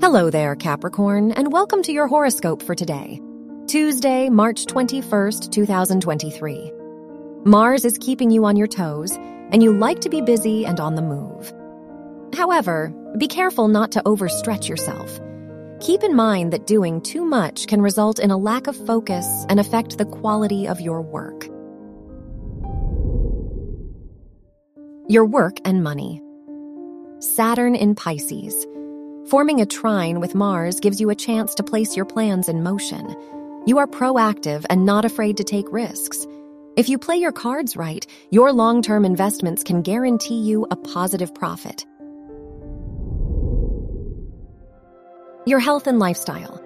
Hello there, Capricorn, and welcome to your horoscope for today, Tuesday, March 21st, 2023. Mars is keeping you on your toes, and you like to be busy and on the move. However, be careful not to overstretch yourself. Keep in mind that doing too much can result in a lack of focus and affect the quality of your work. Your work and money. Saturn in Pisces. Forming a trine with Mars gives you a chance to place your plans in motion. You are proactive and not afraid to take risks. If you play your cards right, your long term investments can guarantee you a positive profit. Your health and lifestyle.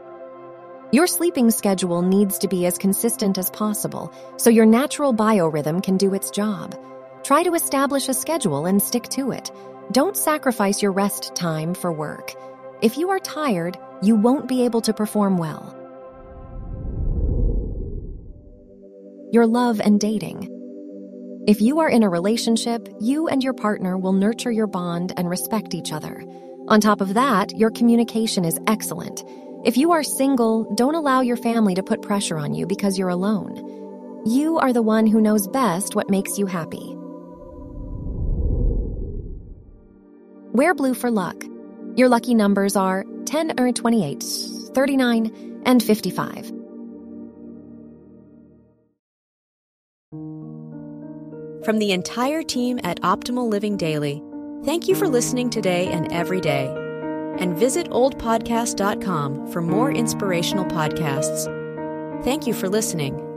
Your sleeping schedule needs to be as consistent as possible so your natural biorhythm can do its job. Try to establish a schedule and stick to it. Don't sacrifice your rest time for work. If you are tired, you won't be able to perform well. Your love and dating. If you are in a relationship, you and your partner will nurture your bond and respect each other. On top of that, your communication is excellent. If you are single, don't allow your family to put pressure on you because you're alone. You are the one who knows best what makes you happy. Wear blue for luck. Your lucky numbers are 10 or 28, 39, and 55. From the entire team at Optimal Living Daily, thank you for listening today and every day. And visit oldpodcast.com for more inspirational podcasts. Thank you for listening.